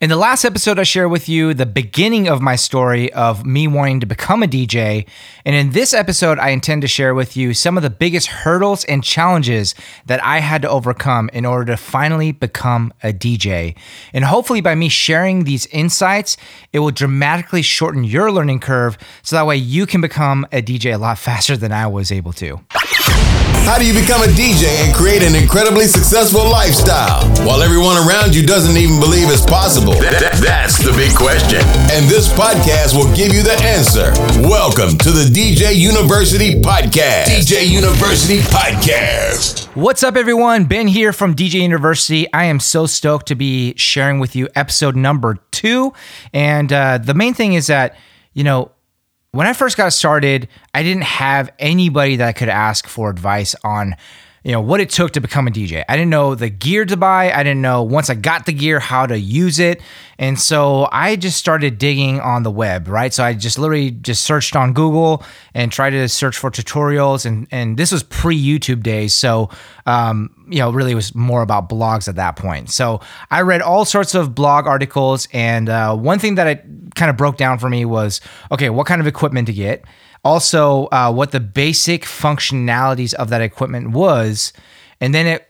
In the last episode, I shared with you the beginning of my story of me wanting to become a DJ. And in this episode, I intend to share with you some of the biggest hurdles and challenges that I had to overcome in order to finally become a DJ. And hopefully, by me sharing these insights, it will dramatically shorten your learning curve so that way you can become a DJ a lot faster than I was able to. How do you become a DJ and create an incredibly successful lifestyle while everyone around you doesn't even believe it's possible? That's the big question. And this podcast will give you the answer. Welcome to the DJ University Podcast. DJ University Podcast. What's up, everyone? Ben here from DJ University. I am so stoked to be sharing with you episode number two. And uh, the main thing is that, you know, when I first got started, I didn't have anybody that I could ask for advice on you know what it took to become a DJ. I didn't know the gear to buy. I didn't know once I got the gear how to use it. And so I just started digging on the web, right? So I just literally just searched on Google and tried to search for tutorials and and this was pre-YouTube days. So um, you know, really was more about blogs at that point. So I read all sorts of blog articles and uh, one thing that it kind of broke down for me was okay, what kind of equipment to get? Also uh, what the basic functionalities of that equipment was, and then it,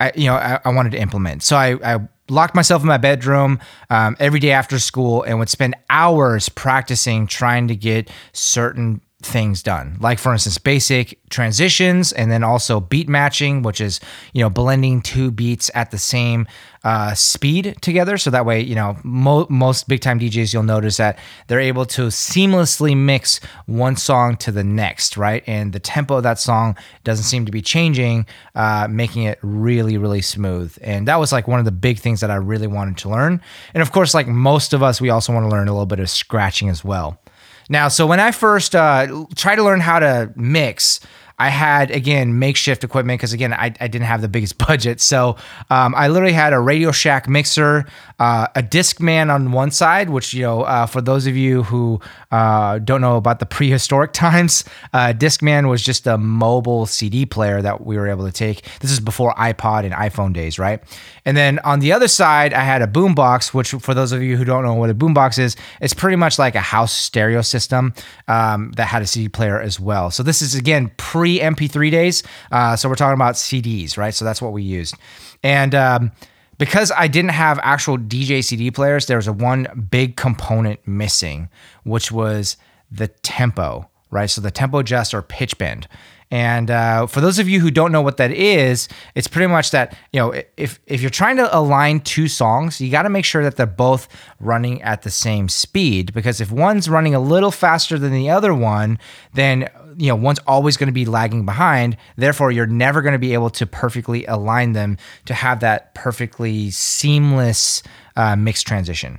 I, you know, I, I wanted to implement. So I, I locked myself in my bedroom um, every day after school and would spend hours practicing trying to get certain things done. Like for instance, basic transitions and then also beat matching, which is, you know, blending two beats at the same uh, speed together. So that way, you know, mo- most big time DJs, you'll notice that they're able to seamlessly mix one song to the next, right? And the tempo of that song doesn't seem to be changing, uh, making it really, really smooth. And that was like one of the big things that I really wanted to learn. And of course, like most of us, we also want to learn a little bit of scratching as well. Now, so when I first uh, tried to learn how to mix, I had again makeshift equipment because again I, I didn't have the biggest budget, so um, I literally had a Radio Shack mixer, uh, a Discman on one side, which you know uh, for those of you who uh, don't know about the prehistoric times, uh, Discman was just a mobile CD player that we were able to take. This is before iPod and iPhone days, right? And then on the other side, I had a boombox, which for those of you who don't know what a boombox is, it's pretty much like a house stereo system um, that had a CD player as well. So this is again pre pre MP3 days. Uh, so we're talking about CDs, right? So that's what we used. And um, because I didn't have actual DJ CD players, there was a one big component missing, which was the tempo, right? So the tempo adjust or pitch bend. And uh, for those of you who don't know what that is, it's pretty much that you know if if you're trying to align two songs, you got to make sure that they're both running at the same speed because if one's running a little faster than the other one, then you know one's always going to be lagging behind. Therefore, you're never going to be able to perfectly align them to have that perfectly seamless uh, mixed transition.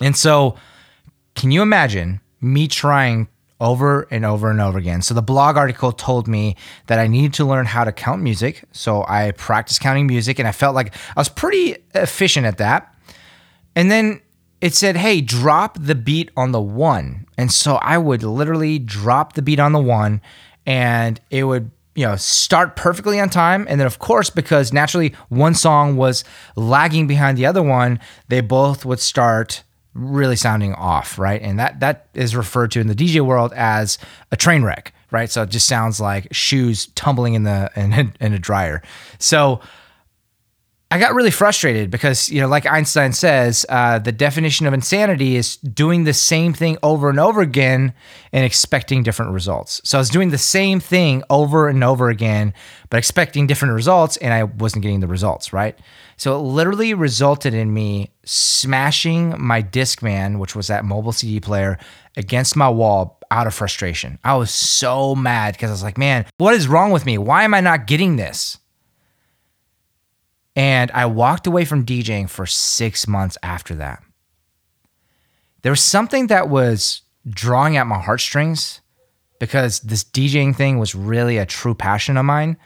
And so, can you imagine me trying over and over and over again. So the blog article told me that I needed to learn how to count music. So I practiced counting music and I felt like I was pretty efficient at that. And then it said, hey, drop the beat on the one. And so I would literally drop the beat on the one and it would you know start perfectly on time and then of course because naturally one song was lagging behind the other one they both would start really sounding off, right? And that that is referred to in the DJ world as a train wreck, right? So it just sounds like shoes tumbling in the in, in a dryer. So I got really frustrated because, you know, like Einstein says, uh, the definition of insanity is doing the same thing over and over again and expecting different results. So I was doing the same thing over and over again, but expecting different results, and I wasn't getting the results, right? So it literally resulted in me smashing my Discman, which was that mobile CD player, against my wall out of frustration. I was so mad because I was like, man, what is wrong with me? Why am I not getting this? And I walked away from DJing for six months after that. There was something that was drawing at my heartstrings because this DJing thing was really a true passion of mine.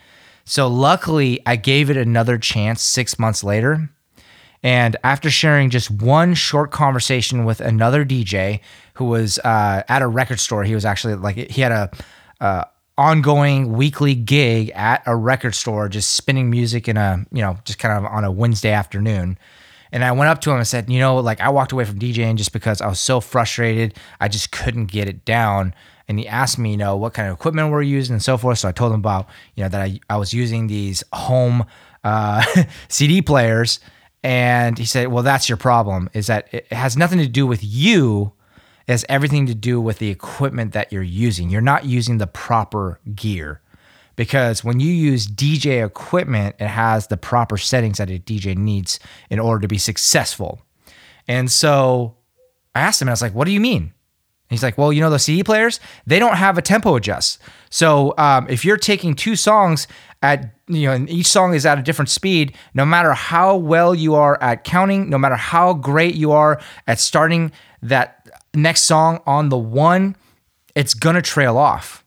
So luckily, I gave it another chance six months later. And after sharing just one short conversation with another DJ who was uh, at a record store, he was actually like, he had a, uh, ongoing weekly gig at a record store, just spinning music in a, you know, just kind of on a Wednesday afternoon. And I went up to him and said, you know, like I walked away from DJing just because I was so frustrated. I just couldn't get it down. And he asked me, you know, what kind of equipment we're using and so forth. So I told him about, you know, that I, I was using these home uh, CD players. And he said, well, that's your problem is that it has nothing to do with you. It has everything to do with the equipment that you're using. You're not using the proper gear because when you use DJ equipment, it has the proper settings that a DJ needs in order to be successful. And so I asked him, and I was like, what do you mean? He's like, well, you know, the CD players, they don't have a tempo adjust. So um, if you're taking two songs at, you know, and each song is at a different speed, no matter how well you are at counting, no matter how great you are at starting that next song on the one, it's to trail off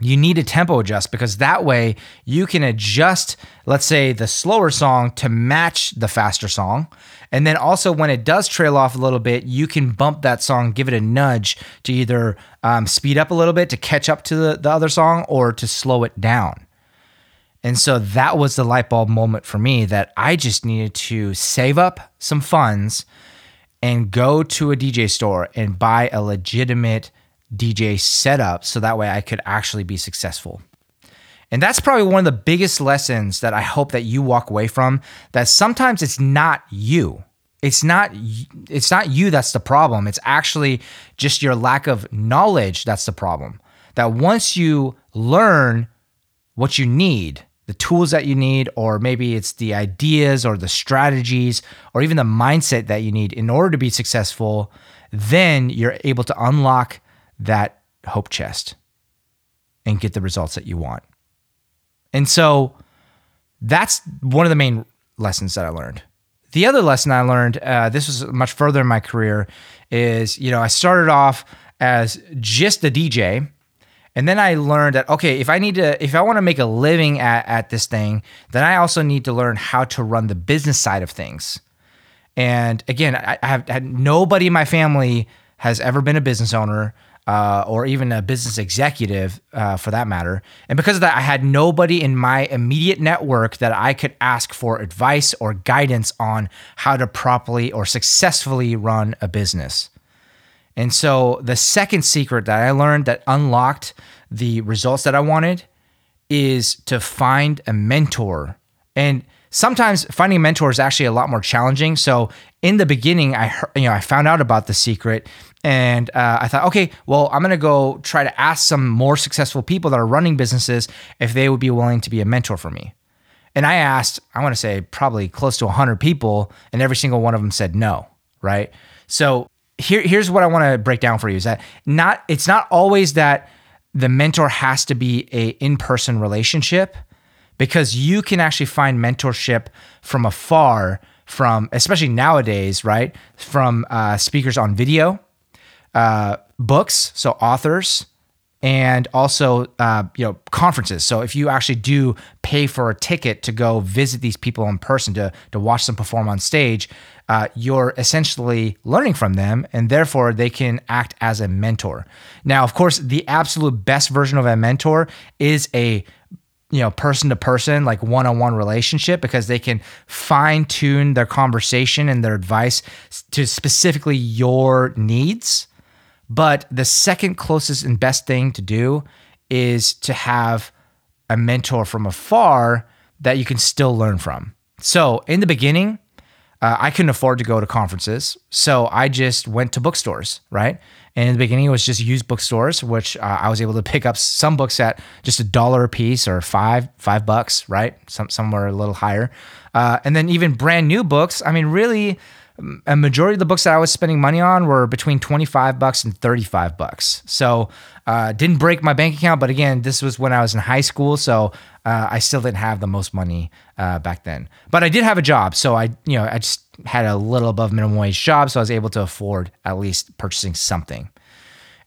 you need a tempo adjust because that way you can adjust, let's say, the slower song to match the faster song. And then also, when it does trail off a little bit, you can bump that song, give it a nudge to either um, speed up a little bit to catch up to the, the other song or to slow it down. And so that was the light bulb moment for me that I just needed to save up some funds and go to a DJ store and buy a legitimate DJ setup so that way I could actually be successful. And that's probably one of the biggest lessons that I hope that you walk away from that sometimes it's not you. It's not it's not you that's the problem. It's actually just your lack of knowledge that's the problem. That once you learn what you need, the tools that you need or maybe it's the ideas or the strategies or even the mindset that you need in order to be successful, then you're able to unlock that hope chest and get the results that you want. And so that's one of the main lessons that I learned. The other lesson I learned, uh, this was much further in my career, is you know, I started off as just a DJ. And then I learned that, okay, if I need to, if I want to make a living at, at this thing, then I also need to learn how to run the business side of things. And again, I, I have had nobody in my family has ever been a business owner uh, or even a business executive uh, for that matter. And because of that, I had nobody in my immediate network that I could ask for advice or guidance on how to properly or successfully run a business. And so the second secret that I learned that unlocked the results that I wanted is to find a mentor. And sometimes finding a mentor is actually a lot more challenging. So in the beginning, I heard, you know I found out about the secret, and uh, I thought, okay, well, I'm gonna go try to ask some more successful people that are running businesses if they would be willing to be a mentor for me. And I asked, I want to say probably close to 100 people, and every single one of them said no. Right. So here, here's what I want to break down for you: is that not it's not always that the mentor has to be a in-person relationship because you can actually find mentorship from afar from especially nowadays right from uh, speakers on video uh, books so authors and also uh, you know conferences. So if you actually do pay for a ticket to go visit these people in person to, to watch them perform on stage uh, you're essentially learning from them and therefore they can act as a mentor. Now of course the absolute best version of a mentor is a you know person to person like one-on-one relationship because they can fine tune their conversation and their advice to specifically your needs but the second closest and best thing to do is to have a mentor from afar that you can still learn from so in the beginning uh, I couldn't afford to go to conferences, so I just went to bookstores, right? And in the beginning, it was just used bookstores, which uh, I was able to pick up some books at just a dollar a piece or five five bucks, right? Some somewhere a little higher, uh, and then even brand new books. I mean, really, a majority of the books that I was spending money on were between 25 bucks and 35 bucks. So, uh, didn't break my bank account, but again, this was when I was in high school, so uh, I still didn't have the most money uh, back then. But I did have a job, so I, you know, I just had a little above minimum wage job, so I was able to afford at least purchasing something.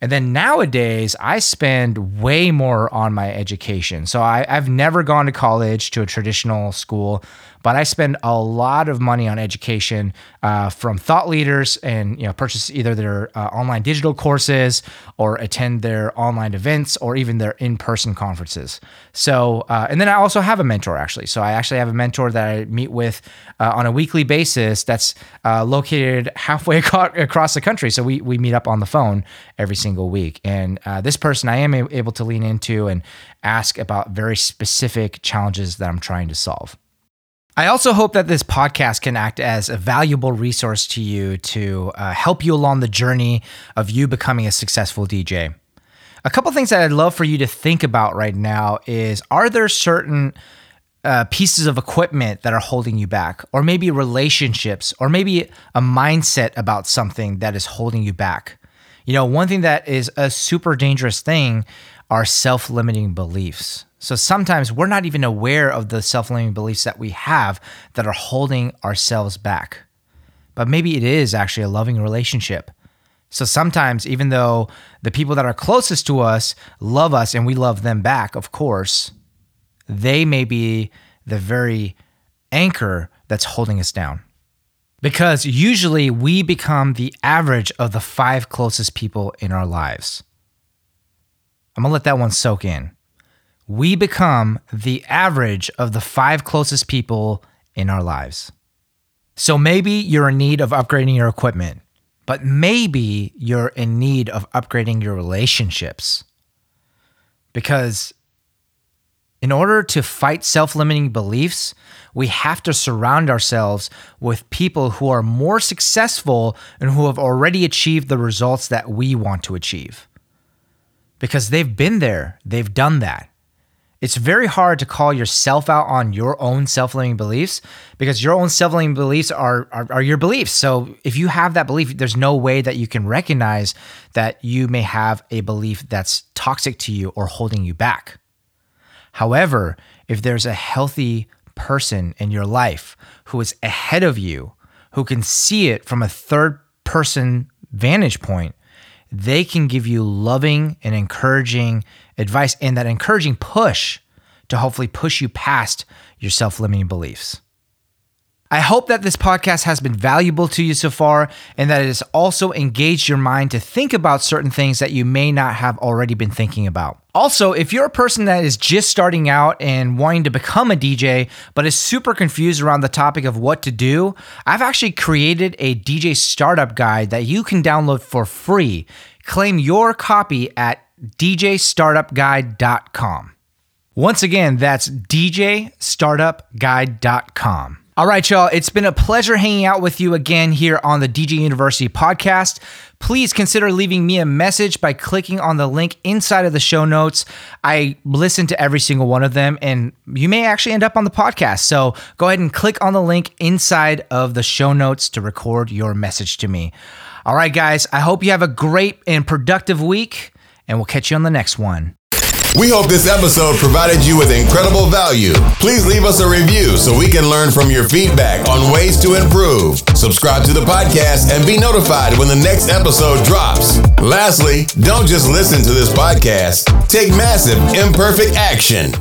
And then nowadays, I spend way more on my education. So I, have never gone to college to a traditional school, but I spend a lot of money on education uh, from thought leaders and you know purchase either their uh, online digital courses or attend their online events or even their in-person conferences. So uh, and then I also have a mentor actually. So I actually have a mentor that I meet with uh, on a weekly basis that's uh, located halfway across the country. So we we meet up on the phone every single week. And uh, this person I am able to lean into and ask about very specific challenges that I'm trying to solve. I also hope that this podcast can act as a valuable resource to you to uh, help you along the journey of you becoming a successful DJ. A couple things that I'd love for you to think about right now is are there certain uh, pieces of equipment that are holding you back, or maybe relationships, or maybe a mindset about something that is holding you back? You know, one thing that is a super dangerous thing are self limiting beliefs. So sometimes we're not even aware of the self limiting beliefs that we have that are holding ourselves back. But maybe it is actually a loving relationship. So sometimes, even though the people that are closest to us love us and we love them back, of course, they may be the very anchor that's holding us down. Because usually we become the average of the five closest people in our lives. I'm gonna let that one soak in. We become the average of the five closest people in our lives. So maybe you're in need of upgrading your equipment, but maybe you're in need of upgrading your relationships. Because in order to fight self limiting beliefs, we have to surround ourselves with people who are more successful and who have already achieved the results that we want to achieve because they've been there, they've done that. It's very hard to call yourself out on your own self limiting beliefs because your own self limiting beliefs are, are, are, your beliefs. So if you have that belief, there's no way that you can recognize that you may have a belief that's toxic to you or holding you back. However, if there's a healthy person in your life who is ahead of you, who can see it from a third person vantage point, they can give you loving and encouraging advice and that encouraging push to hopefully push you past your self limiting beliefs. I hope that this podcast has been valuable to you so far and that it has also engaged your mind to think about certain things that you may not have already been thinking about. Also, if you're a person that is just starting out and wanting to become a DJ, but is super confused around the topic of what to do, I've actually created a DJ startup guide that you can download for free. Claim your copy at djstartupguide.com. Once again, that's djstartupguide.com. All right, y'all, it's been a pleasure hanging out with you again here on the DJ University podcast. Please consider leaving me a message by clicking on the link inside of the show notes. I listen to every single one of them, and you may actually end up on the podcast. So go ahead and click on the link inside of the show notes to record your message to me. All right, guys, I hope you have a great and productive week, and we'll catch you on the next one. We hope this episode provided you with incredible value. Please leave us a review so we can learn from your feedback on ways to improve. Subscribe to the podcast and be notified when the next episode drops. Lastly, don't just listen to this podcast, take massive, imperfect action.